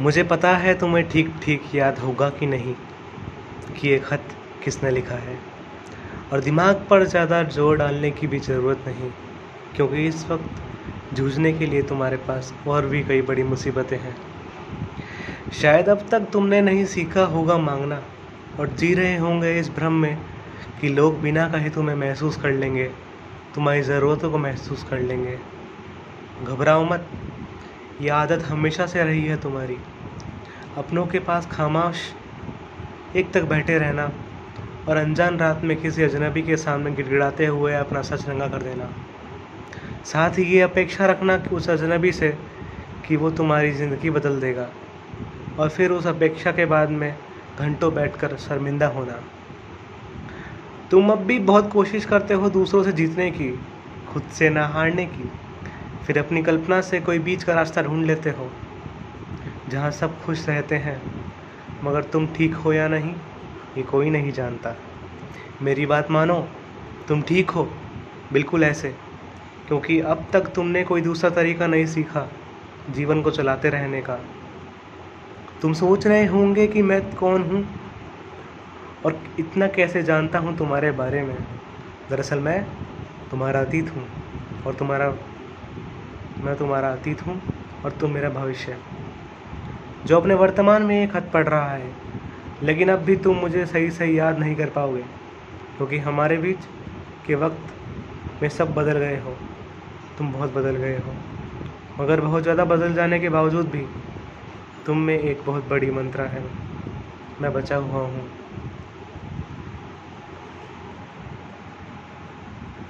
मुझे पता है तुम्हें ठीक ठीक याद होगा कि नहीं, कि ये ख़त किसने लिखा है। और दिमाग पर ज़्यादा ज़ोर डालने की भी ज़रूरत नहीं, क्योंकि इस वक्त जूझने के लिए तुम्हारे पास और भी कई बड़ी मुसीबतें हैं। शायद अब तक तुमने नहीं सीखा होगा मांगना, और जी रहे होंगे इस भ्रम में कि लोग बिना कहे तुम्हें महसूस कर लेंगे, तुम्हारी ज़रूरतों को महसूस कर लेंगे। घबराओ मत। ये आदत हमेशा से रही है तुम्हारी। अपनों के पास खामोश, एक तक बैठे रहना और अनजान रात में किसी अजनबी के सामने गिड़गिड़ाते हुए अपना सच रंगा कर देना। साथ ही ये अपेक्षा रखना कि उस अजनबी से कि वो तुम्हारी ज़िंदगी बदल देगा और फिर उस अपेक्षा के बाद में घंटों बैठकर शर्मिंदा होना। तुम अब भी बहुत कोशिश करते हो दूसरों से जीतने की, खुद से ना हारने की। फिर अपनी कल्पना से कोई बीच का रास्ता ढूंढ लेते हो, जहाँ सब खुश रहते हैं, मगर तुम ठीक हो या नहीं, ये कोई नहीं जानता। मेरी बात मानो, तुम ठीक हो, बिल्कुल ऐसे, क्योंकि अब तक तुमने कोई दूसरा तरीका नहीं सीखा, जीवन को चलाते रहने का। तुम सोच रहे होंगे कि मैं कौन हूँ, और इतना कैसे जानता हूँ तुम्हारे बारे में। दरअसल मैं तुम्हारा अतीत हूँ, और तुम्हारा मैं तुम्हारा अतीत हूँ और तुम मेरा भविष्य जो अपने वर्तमान में एक खत पढ़ रहा है, लेकिन अब भी तुम मुझे सही सही याद नहीं कर पाओगे, क्योंकि हमारे बीच के वक्त में सब बदल गए हो। तुम बहुत बदल गए हो। मगर बहुत ज़्यादा बदल जाने के बावजूद भी तुम में एक बहुत बड़ी मंत्रा है। मैं बचा हुआ हूँ।